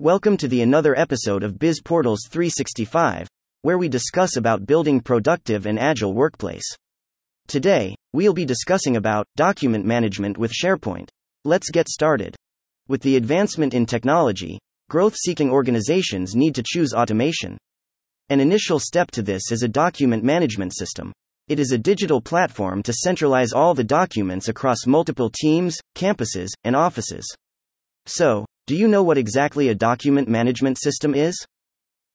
Welcome to the another episode of Biz Portals 365, where we discuss about building productive and agile workplace. Today, we'll be discussing about document management with SharePoint. Let's get started. With the advancement in technology, growth-seeking organizations need to choose automation. An initial step to this is a document management system. It is a digital platform to centralize all the documents across multiple teams, campuses, and offices. So, do you know what exactly a document management system is?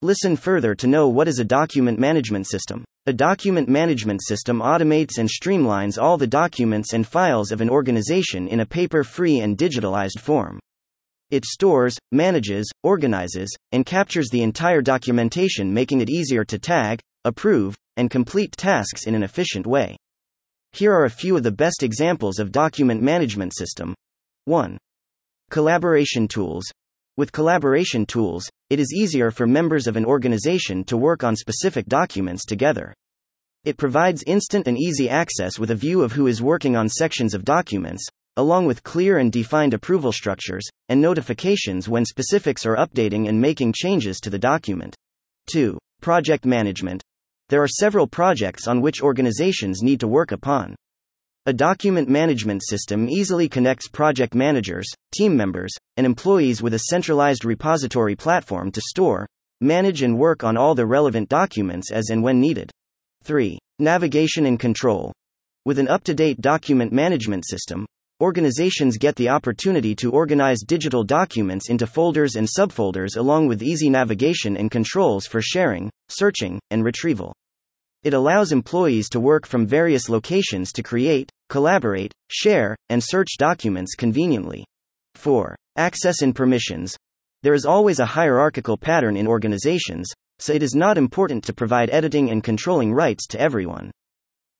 Listen further to know what is a document management system. A document management system automates and streamlines all the documents and files of an organization in a paper free and digitalized form. It stores, manages, organizes, and captures the entire documentation, making it easier to tag, approve, and complete tasks in an efficient way. Here are a few of the best examples of document management system. 1. Collaboration tools. With collaboration tools, it is easier for members of an organization to work on specific documents together. It provides instant and easy access with a view of who is working on sections of documents, along with clear and defined approval structures, and notifications when specifics are updating and making changes to the document. 2. Project management. There are several projects on which organizations need to work upon. A document management system easily connects project managers, team members, and employees with a centralized repository platform to store, manage, and work on all the relevant documents as and when needed. 3. Navigation and control. With an up to date document management system, organizations get the opportunity to organize digital documents into folders and subfolders along with easy navigation and controls for sharing, searching, and retrieval. It allows employees to work from various locations to create, collaborate, share, and search documents conveniently. 4. Access and permissions. There is always a hierarchical pattern in organizations, so it is not important to provide editing and controlling rights to everyone.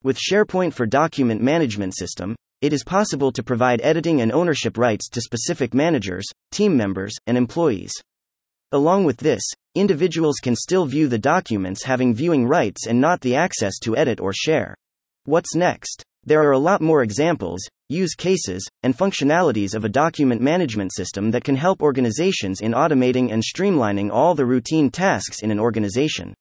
With SharePoint for Document Management System, it is possible to provide editing and ownership rights to specific managers, team members, and employees. Along with this, individuals can still view the documents having viewing rights and not the access to edit or share. What's next? There are a lot more examples, use cases, and functionalities of a document management system that can help organizations in automating and streamlining all the routine tasks in an organization.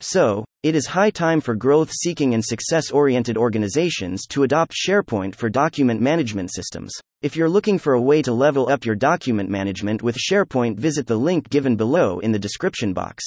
So, it is high time for growth seeking and success oriented organizations to adopt SharePoint for document management systems. If you're looking for a way to level up your document management with SharePoint, visit the link given below in the description box.